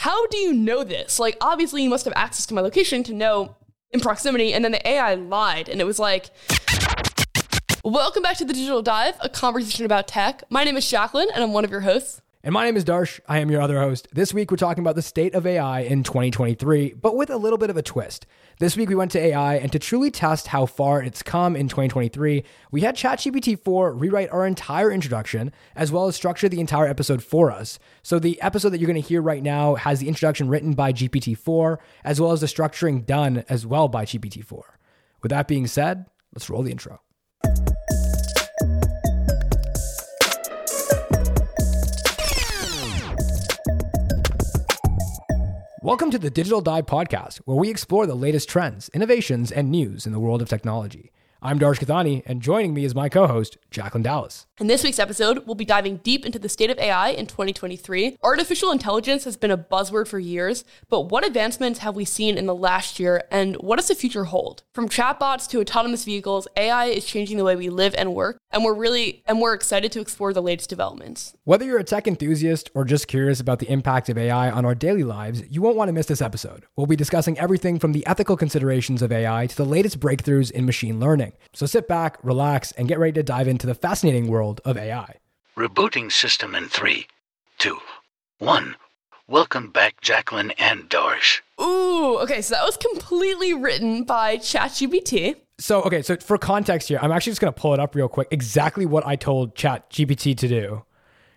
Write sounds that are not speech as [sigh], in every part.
how do you know this? Like, obviously, you must have access to my location to know in proximity. And then the AI lied, and it was like, Welcome back to the Digital Dive, a conversation about tech. My name is Jacklyn, and I'm one of your hosts. And my name is Darsh. I am your other host. This week, we're talking about the state of AI in 2023, but with a little bit of a twist. This week, we went to AI, and to truly test how far it's come in 2023, we had ChatGPT 4 rewrite our entire introduction, as well as structure the entire episode for us. So, the episode that you're going to hear right now has the introduction written by GPT 4, as well as the structuring done as well by GPT 4. With that being said, let's roll the intro. Welcome to the Digital Dive Podcast, where we explore the latest trends, innovations, and news in the world of technology. I'm Darsh Kathani, and joining me is my co host, Jacklyn Dallas. In this week's episode, we'll be diving deep into the state of AI in 2023. Artificial intelligence has been a buzzword for years, but what advancements have we seen in the last year, and what does the future hold? From chatbots to autonomous vehicles, AI is changing the way we live and work, and we're really and we're excited to explore the latest developments. Whether you're a tech enthusiast or just curious about the impact of AI on our daily lives, you won't want to miss this episode. We'll be discussing everything from the ethical considerations of AI to the latest breakthroughs in machine learning. So sit back, relax, and get ready to dive into the fascinating world of AI. Rebooting system in three, two, one. Welcome back, Jacklyn and Darsh. Ooh, okay, so that was completely written by ChatGPT. So, okay, so for context here, I'm actually just going to pull it up real quick. Exactly what I told ChatGPT to do.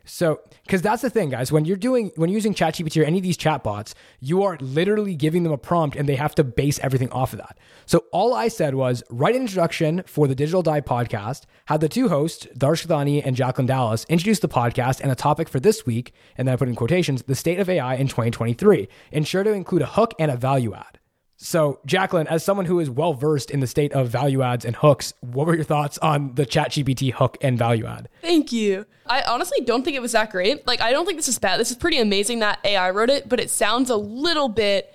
So, because that's the thing, guys, when you're doing, when you're using ChatGPT or any of these chatbots, you are literally giving them a prompt and they have to base everything off of that. So, all I said was write an introduction for the Digital Dive podcast, have the two hosts, Darsh Kathani and Jacklyn Dallas, introduce the podcast and a topic for this week, and then I put in quotations, the state of AI in 2023. Ensure to include a hook and a value add. So, Jacklyn, as someone who is well versed in the state of value adds and hooks, what were your thoughts on the ChatGPT hook and value add? Thank you. I honestly don't think it was that great. Like, I don't think this is bad. This is pretty amazing that AI wrote it, but it sounds a little bit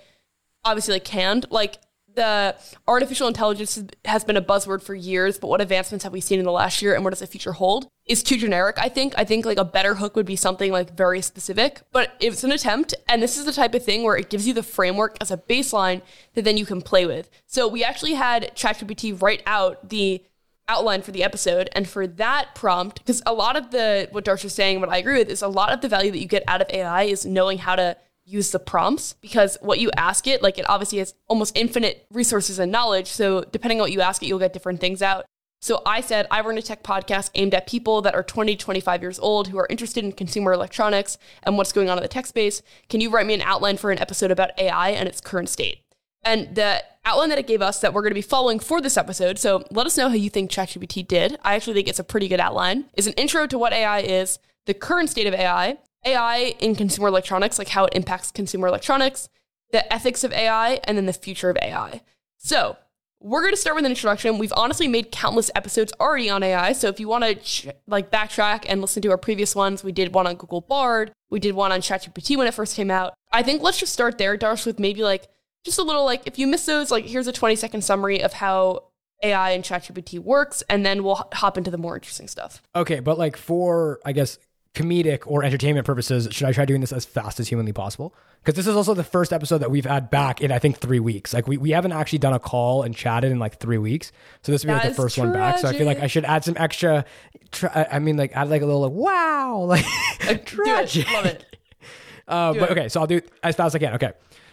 obviously like canned. Like, the artificial intelligence has been a buzzword for years, but what advancements have we seen in the last year and what does the future hold is too generic, I think. I think like a better hook would be something like very specific, but it's an attempt. And this is the type of thing where it gives you the framework as a baseline that then you can play with. So we actually had ChatGPT write out the outline for the episode. And for that prompt, because a lot of the, what Darsh was saying, what I agree with, is a lot of the value that you get out of AI is knowing how to use the prompts because what you ask it, like it obviously has almost infinite resources and knowledge. So depending on what you ask it, you'll get different things out. So I said, I run a tech podcast aimed at people that are 20 to 25 years old who are interested in consumer electronics and what's going on in the tech space. Can you write me an outline for an episode about AI and its current state? And the outline that it gave us that we're going to be following for this episode, so let us know how you think ChatGPT did. I actually think it's a pretty good outline, is an intro to what AI is, the current state of AI, AI in consumer electronics, like how it impacts consumer electronics, the ethics of AI, and then the future of AI. So, we're going to start with an introduction. We've honestly made countless episodes already on AI. So if you want to ch- like backtrack and listen to our previous ones, we did one on Google Bard, we did one on ChatGPT when it first came out. I think let's just start there, Darsh, with maybe like just a little like if you miss those, like here's a 20 second summary of how AI and ChatGPT works, and then we'll hop into the more interesting stuff. Okay, but like for I guess comedic or entertainment purposes, should I try doing this as fast as humanly possible? Because this is also the first episode that we've had back in I think three weeks. Like we, we haven't actually done a call and chatted in like three weeks, so this will be like the first tragic. one back. So I feel like I should add some extra. Tra- I mean, like add like a little like wow, [laughs] like tragic. Love it. Uh, but okay, so I'll do as fast as I can. Okay.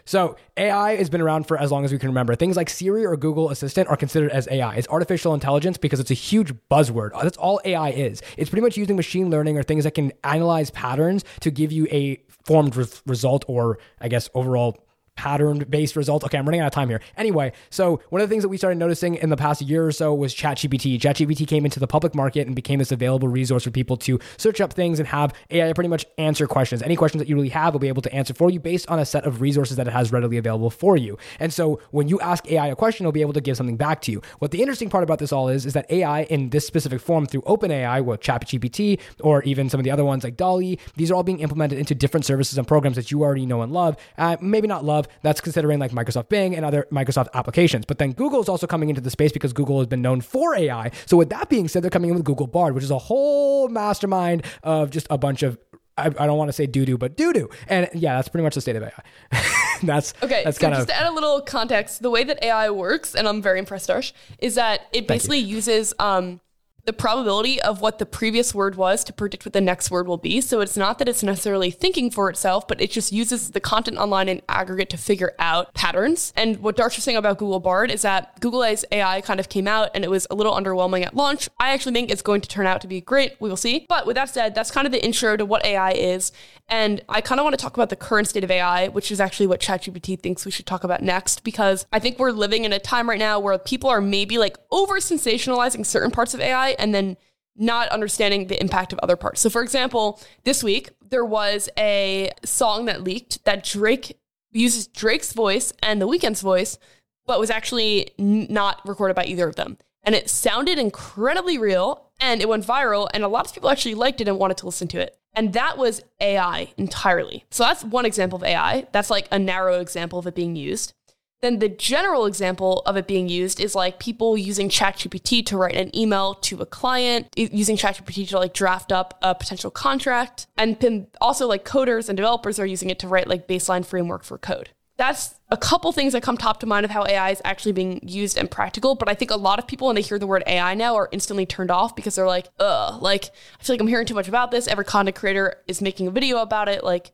So AI has been around for as long as we can remember. Things like Siri or Google Assistant are considered as AI. It's artificial intelligence because it's a huge buzzword. That's all AI is. It's pretty much using machine learning or things that can analyze patterns to give you a formed re- result or I guess overall pattern based result. Okay, I'm running out of time here. Anyway, so one of the things that we started noticing in the past year or so was ChatGPT. ChatGPT came into the public market and became this available resource for people to search up things and have AI pretty much answer questions. Any questions that you really have will be able to answer for you based on a set of resources that it has readily available for you. And so when you ask AI a question, it'll be able to give something back to you. What the interesting part about this all is, is that AI in this specific form through OpenAI, with ChatGPT, or even some of the other ones like DALL-E, these are all being implemented into different services and programs that you already know and love. Uh, maybe not love, that's considering like Microsoft Bing and other Microsoft applications. But then Google is also coming into the space because Google has been known for AI. So with that being said, they're coming in with Google Bard, which is a whole mastermind of just a bunch of I, I don't want to say doo doo, but doo doo. And yeah, that's pretty much the state of AI. [laughs] that's okay. That's so kind just of to add a little context, the way that AI works, and I'm very impressed, Darsh, is that it basically uses um, the probability of what the previous word was to predict what the next word will be. So it's not that it's necessarily thinking for itself, but it just uses the content online in aggregate to figure out patterns. And what Darsh was saying about Google Bard is that Google AI kind of came out and it was a little underwhelming at launch. I actually think it's going to turn out to be great. We will see. But with that said, that's kind of the intro to what AI is. And I kind of want to talk about the current state of AI, which is actually what ChatGPT thinks we should talk about next, because I think we're living in a time right now where people are maybe like over sensationalizing certain parts of AI and then not understanding the impact of other parts. So, for example, this week there was a song that leaked that Drake uses Drake's voice and The Weeknd's voice, but was actually not recorded by either of them. And it sounded incredibly real and it went viral, and a lot of people actually liked it and wanted to listen to it. And that was AI entirely. So that's one example of AI. That's like a narrow example of it being used. Then the general example of it being used is like people using ChatGPT to write an email to a client, using ChatGPT to like draft up a potential contract. And then also like coders and developers are using it to write like baseline framework for code that's a couple things that come top to mind of how AI is actually being used and practical. But I think a lot of people, when they hear the word AI now, are instantly turned off because they're like, ugh, like, I feel like I'm hearing too much about this. Every content creator is making a video about it. Like,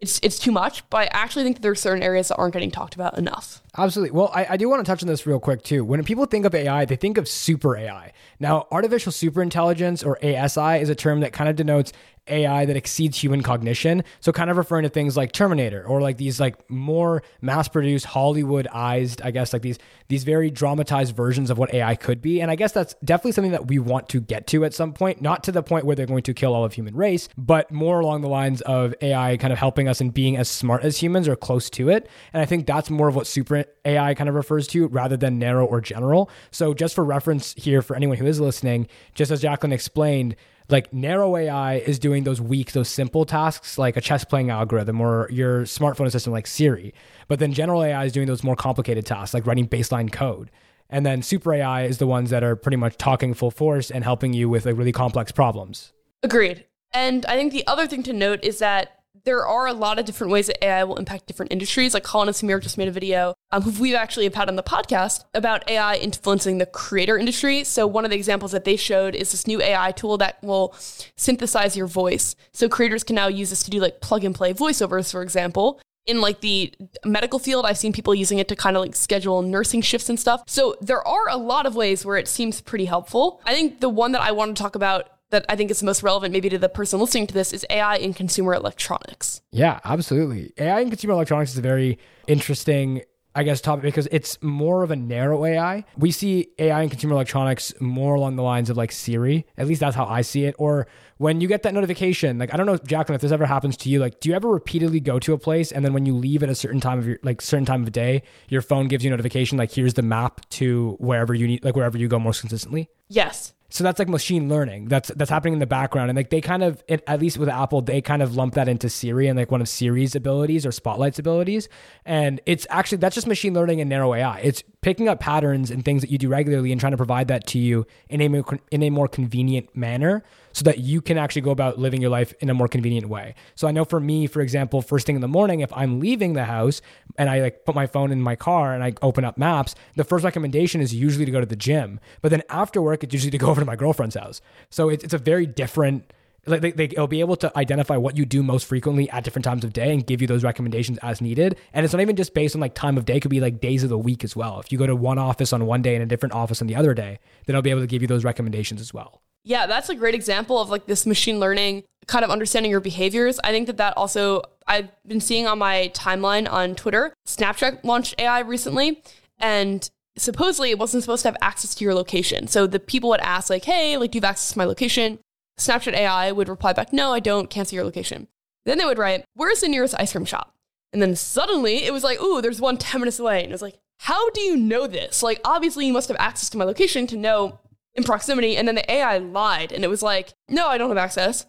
it's it's too much, but I actually think that there are certain areas that aren't getting talked about enough. Absolutely. Well, I, I do want to touch on this real quick too. When people think of AI, they think of super AI. Now, artificial superintelligence or ASI is a term that kind of denotes AI that exceeds human cognition. So kind of referring to things like Terminator or like these like more mass-produced Hollywoodized, I guess like these these very dramatized versions of what AI could be. And I guess that's definitely something that we want to get to at some point, not to the point where they're going to kill all of human race, but more along the lines of AI kind of helping us in being as smart as humans or close to it. And I think that's more of what super AI kind of refers to rather than narrow or general. So just for reference here for anyone who is listening, just as Jacklyn explained, like narrow AI is doing those weak, those simple tasks like a chess playing algorithm or your smartphone assistant like Siri. But then general AI is doing those more complicated tasks like writing baseline code. And then super AI is the ones that are pretty much talking full force and helping you with like really complex problems. Agreed. And I think the other thing to note is that there are a lot of different ways that AI will impact different industries. Like Colin and Samir just made a video, um, who we've actually had on the podcast about AI influencing the creator industry. So one of the examples that they showed is this new AI tool that will synthesize your voice. So creators can now use this to do like plug and play voiceovers, for example. In like the medical field, I've seen people using it to kind of like schedule nursing shifts and stuff. So there are a lot of ways where it seems pretty helpful. I think the one that I want to talk about that I think is most relevant maybe to the person listening to this is AI in consumer electronics. Yeah, absolutely. AI in consumer electronics is a very interesting I guess topic because it's more of a narrow AI. We see AI in consumer electronics more along the lines of like Siri. At least that's how I see it. Or when you get that notification, like I don't know, Jacklyn, if this ever happens to you, like do you ever repeatedly go to a place and then when you leave at a certain time of your like certain time of day, your phone gives you a notification like here's the map to wherever you need like wherever you go most consistently? Yes. So that's like machine learning. That's that's happening in the background, and like they kind of, at least with Apple, they kind of lump that into Siri and like one of Siri's abilities or Spotlight's abilities. And it's actually that's just machine learning and narrow AI. It's picking up patterns and things that you do regularly and trying to provide that to you in a more, in a more convenient manner so that you can actually go about living your life in a more convenient way. So I know for me, for example, first thing in the morning, if I'm leaving the house and I like put my phone in my car and I open up maps, the first recommendation is usually to go to the gym. But then after work, it's usually to go over to my girlfriend's house. So it's, it's a very different like they, they, it'll be able to identify what you do most frequently at different times of day and give you those recommendations as needed. And it's not even just based on like time of day; it could be like days of the week as well. If you go to one office on one day and a different office on the other day, then it'll be able to give you those recommendations as well. Yeah, that's a great example of like this machine learning kind of understanding your behaviors. I think that that also I've been seeing on my timeline on Twitter. Snapchat launched AI recently, and supposedly it wasn't supposed to have access to your location. So the people would ask like, "Hey, like, do you have access to my location?" Snapchat AI would reply back, "No, I don't. Cancel your location." Then they would write, "Where's the nearest ice cream shop?" And then suddenly it was like, "Ooh, there's one 10 minutes away." And it was like, "How do you know this? Like, obviously you must have access to my location to know in proximity. And then the AI lied and it was like, no, I don't have access.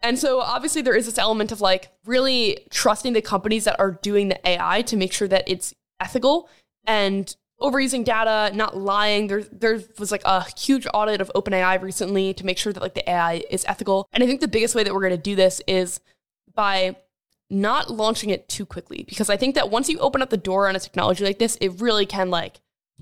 And so obviously there is this element of like really trusting the companies that are doing the AI to make sure that it's ethical and overusing data, not lying. There, there was like a huge audit of OpenAI recently to make sure that like the AI is ethical. And I think the biggest way that we're going to do this is by not launching it too quickly because I think that once you open up the door on a technology like this, it really can like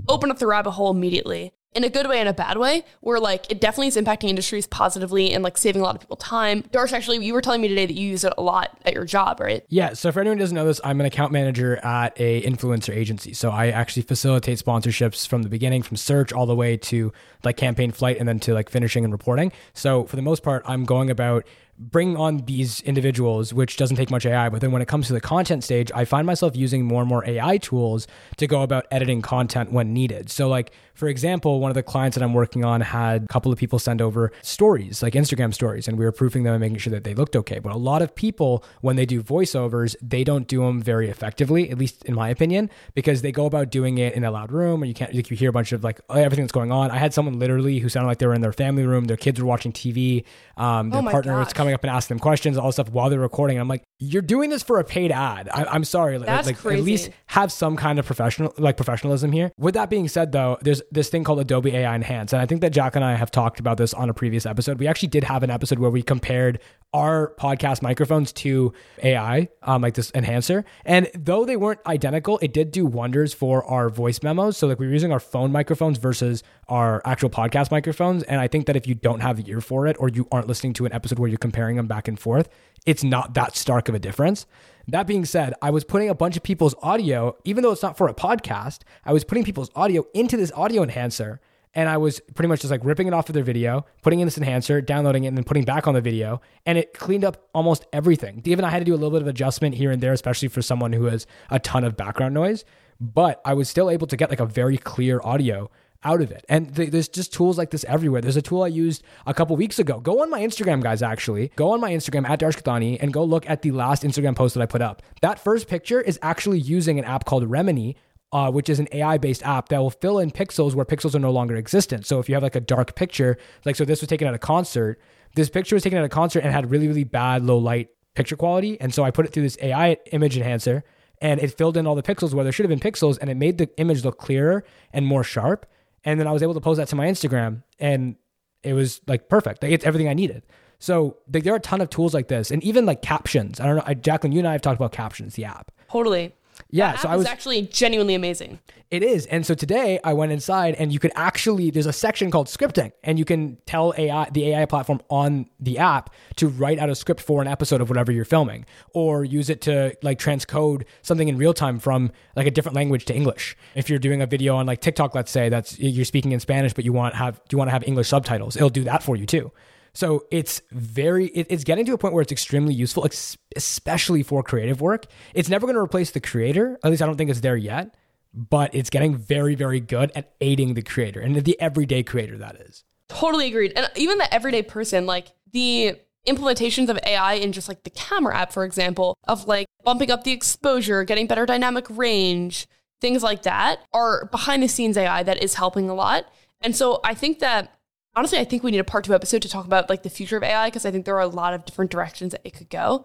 open up the rabbit hole immediately in a good way and a bad way, where like it definitely is impacting industries positively and like saving a lot of people time. Darsh, actually, you were telling me today that you use it a lot at your job, right? Yeah. So for anyone who doesn't know this, I'm an account manager at a influencer agency. So I actually facilitate sponsorships from the beginning, from search all the way to like campaign flight and then to like finishing and reporting. So for the most part, I'm going about bring on these individuals, which doesn't take much AI. But then when it comes to the content stage, I find myself using more and more AI tools to go about editing content when needed. So, like, for example, one of the clients that I'm working on had a couple of people send over stories, like Instagram stories, and we were proofing them and making sure that they looked okay. But a lot of people, when they do voiceovers, they don't do them very effectively, at least in my opinion, because they go about doing it in a loud room and you can't, like, you hear a bunch of like everything that's going on. I had someone literally who sounded like they were in their family room, their kids were watching TV, um, their Oh partner was gosh. Coming up and asking them questions, all stuff while they're recording. And I'm like, you're doing this for a paid ad. I, I'm sorry. That's like, crazy. At least have some kind of professional, like professionalism here. With that being said, though, there's this thing called Adobe AI Enhance, and I think that Jack and I have talked about this on a previous episode. We actually did have an episode where we compared our podcast microphones to AI, um, like this enhancer. And though they weren't identical, it did do wonders for our voice memos. So like we were using our phone microphones versus our actual podcast microphones. And I think that if you don't have the ear for it or you aren't listening to an episode where you're comparing them back and forth, it's not that stark of a difference. That being said, I was putting a bunch of people's audio, even though it's not for a podcast, I was putting people's audio into this audio enhancer and I was pretty much just like ripping it off of their video, putting in this enhancer, downloading it, and then putting back on the video, and it cleaned up almost everything. Even I had to do a little bit of adjustment here and there, especially for someone who has a ton of background noise. But I was still able to get like a very clear audio out of it. And th- there's just tools like this everywhere. There's a tool I used a couple weeks ago. Go on my Instagram, guys, actually. Go on my Instagram at Darsh Kathani and go look at the last Instagram post that I put up. That first picture is actually using an app called Remini uh, which is an AI based app that will fill in pixels where pixels are no longer existent. So if you have like a dark picture, like so this was taken at a concert, this picture was taken at a concert and had really, really bad low light picture quality. And so I put it through this AI image enhancer and it filled in all the pixels where there should have been pixels and it made the image look clearer and more sharp. And then I was able to post that to my Instagram and it was like perfect. Like, it's everything I needed. So like, there are a ton of tools like this and even like captions. I don't know. I, Jacklyn, you and I have talked about captions, the app. Totally. Yeah. That so I was actually genuinely amazing. it is. And so today I went inside and you could actually, there's a section called scripting and you can tell AI, the AI platform on the app to write out a script for an episode of whatever you're filming or use it to like transcode something in real time from like a different language to English. If you're doing a video on like TikTok, let's say that's you're speaking in Spanish, but you want have, you want to have English subtitles, it'll do that for you too. So it's very, it, it's getting to a point where it's extremely useful, especially for creative work. It's never going to replace the creator. At least I don't think it's there yet but it's getting very, very good at aiding the creator and the everyday creator that is. Totally agreed. And even the everyday person, like the implementations of AI in just like the camera app, for example, of like bumping up the exposure, getting better dynamic range, things like that are behind the scenes AI that is helping a lot. And so I think that honestly, I think we need a part two episode to talk about like the future of AI because I think there are a lot of different directions that it could go.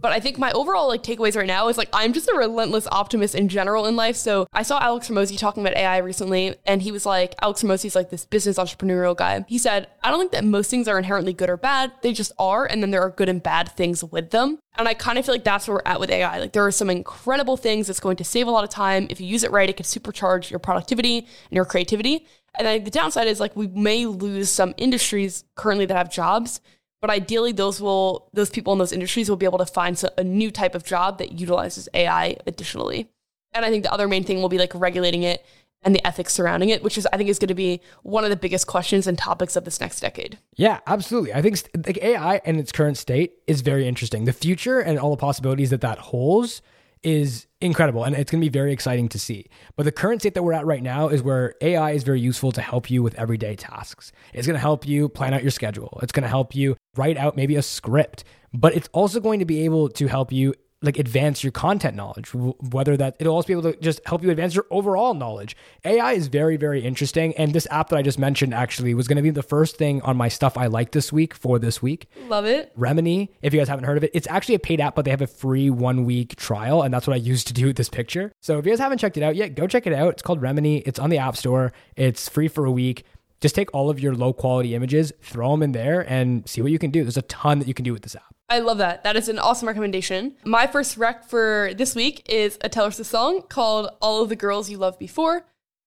But I think my overall like takeaways right now is like I'm just a relentless optimist in general in life. So I saw Alex Hormozi talking about AI recently, and he was like, Alex Hormozi's like this business entrepreneurial guy. He said, I don't think that most things are inherently good or bad. They just are, and then there are good and bad things with them. And I kind of feel like that's where we're at with AI. Like there are some incredible things that's going to save a lot of time. If you use it right, it can supercharge your productivity and your creativity. And I the downside is like we may lose some industries currently that have jobs, but ideally those will those people in those industries will be able to find a new type of job that utilizes AI additionally. And I think the other main thing will be like regulating it and the ethics surrounding it, which is I think is going to be one of the biggest questions and topics of this next decade. Yeah, absolutely. I think like AI in its current state is very interesting. The future and all the possibilities that that holds is incredible and it's going to be very exciting to see. But the current state that we're at right now is where AI is very useful to help you with everyday tasks. It's going to help you plan out your schedule. It's going to help you write out maybe a script, but it's also going to be able to help you like advance your content knowledge. Whether that it'll also be able to just help you advance your overall knowledge. Ai is very very interesting and this app that i just mentioned actually was going to be the first thing on my stuff i like this week for this week. Love it. remini if you guys haven't heard of it it's actually a paid app but they have a free one week trial and that's what i used to do with this picture. So if you guys haven't checked it out yet go check it out. It's called remini. It's on the app store. It's free for a week. Just take all of your low quality images throw them in there and see what you can do. There's a ton that you can do with this app I love that. That is an awesome recommendation. My first rec for this week is a Taylor Swift song called All of the Girls You Loved Before.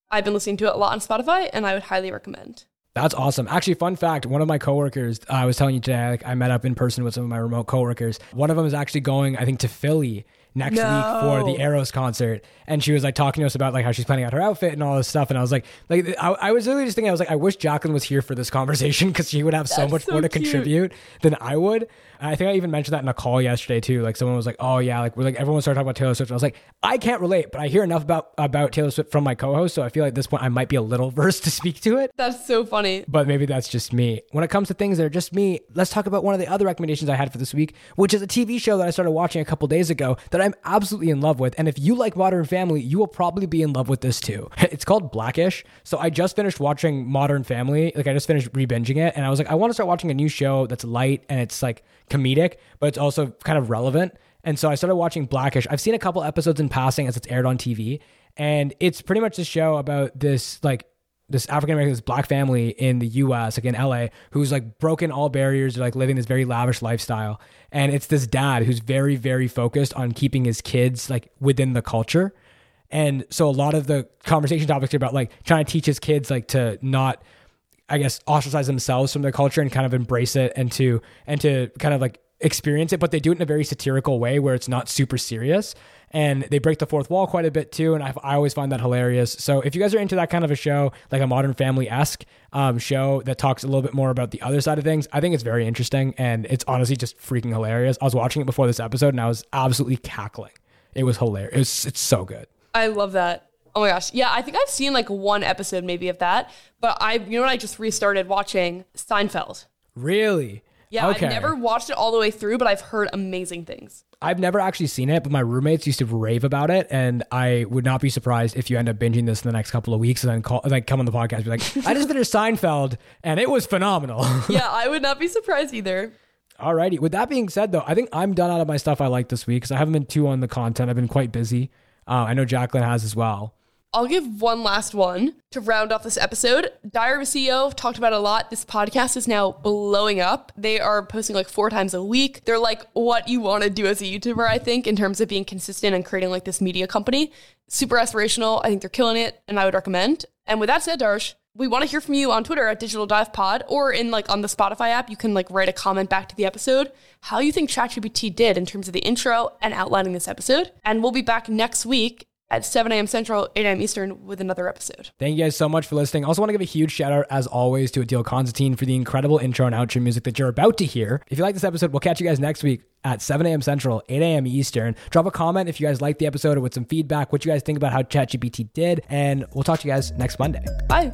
I've been listening to it a lot on Spotify and I would highly recommend. That's awesome. Actually, fun fact: one of my coworkers, uh, I was telling you today, I met up in person with some of my remote coworkers. One of them is actually going, I think, to Philly next No. week for the Eras concert, and she was like talking to us about like how she's planning out her outfit and all this stuff. And I was like, like I, I was really just thinking, I was like, I wish Jacklyn was here for this [laughs] conversation because she would have so much so more to cute. contribute than I would. And I think I even mentioned that in a call yesterday too. Like someone was like, "Oh yeah," like we're like everyone started talking about Taylor Swift. And I was like, I can't relate, but I hear enough about about Taylor Swift from my co-host, so I feel like at this point I might be a little [laughs] versed to speak to it That's so funny. but maybe that's just me. When it comes to things that are just me, let's talk about one of the other recommendations I had for this week, which is a TV show that I started watching a couple days ago that I'm absolutely in love with. And if you like Modern Family, you will probably be in love with this too. [laughs] It's called Blackish. So I just finished watching Modern Family. Like I just finished re-binging it, and I was like, I want to start watching a new show that's light and it's like comedic, but it's also kind of relevant. And so I started watching Blackish. I've seen a couple episodes in passing as it's aired on TV, and it's pretty much a show about this like this African American, this black family in the US, like in LA, who's like broken all barriers, like living this very lavish lifestyle. And it's this dad who's very, very focused on keeping his kids like within the culture. And so a lot of the conversation topics are about like trying to teach his kids like to not I guess ostracize themselves from their culture and kind of embrace it and to and to kind of like experience it, but they do it in a very satirical way where it's not super serious. And they break the fourth wall quite a bit too, and I, I always find that hilarious. So if you guys are into that kind of a show, like a Modern Family esque um, show that talks a little bit more about the other side of things, I think it's very interesting and it's honestly just freaking hilarious. I was watching it before this episode and I was absolutely cackling. It was hilarious. It was, it's so good. I love that. Oh my gosh. Yeah, I think I've seen like one episode maybe of that, but I you know what I just restarted watching Seinfeld. Really? Yeah, Okay. I've never watched it all the way through, but I've heard amazing things. I've never actually seen it, but my roommates used to rave about it, and I would not be surprised if you end up binging this in the next couple of weeks and then call, like, come on the podcast and be like, "I just finished Seinfeld, and it was phenomenal." [laughs] Yeah, I would not be surprised either. Alrighty. With that being said, though, I think I'm done out of my stuff I like this week because I haven't been too on the content. I've been quite busy. Uh, I know Jacklyn has as well. I'll give one last one to round off this episode. Diary of CEO talked about a lot. This podcast is now blowing up. They are posting like four times a week. They're like what you want to do as a YouTuber, I think, in terms of being consistent and creating like this media company. Super aspirational. I think they're killing it, and I would recommend. And with that said, Darsh, we want to hear from you on Twitter at Digital Dive Pod or in like on the Spotify app. You can like write a comment back to the episode how you think ChatGPT did in terms of the intro and outlining this episode. And we'll be back next week at 7 a.m. Central, 8 a.m. Eastern with another episode. Thank you guys so much for listening. Also, want to give a huge shout out, as always, to Adil Constantine for the incredible intro and outro music that you're about to hear. If you like this episode, we'll catch you guys next week at 7 a.m. Central, 8 a.m. Eastern. Drop a comment if you guys liked the episode or with some feedback, what you guys think about how ChatGPT did, and we'll talk to you guys next Monday. Bye.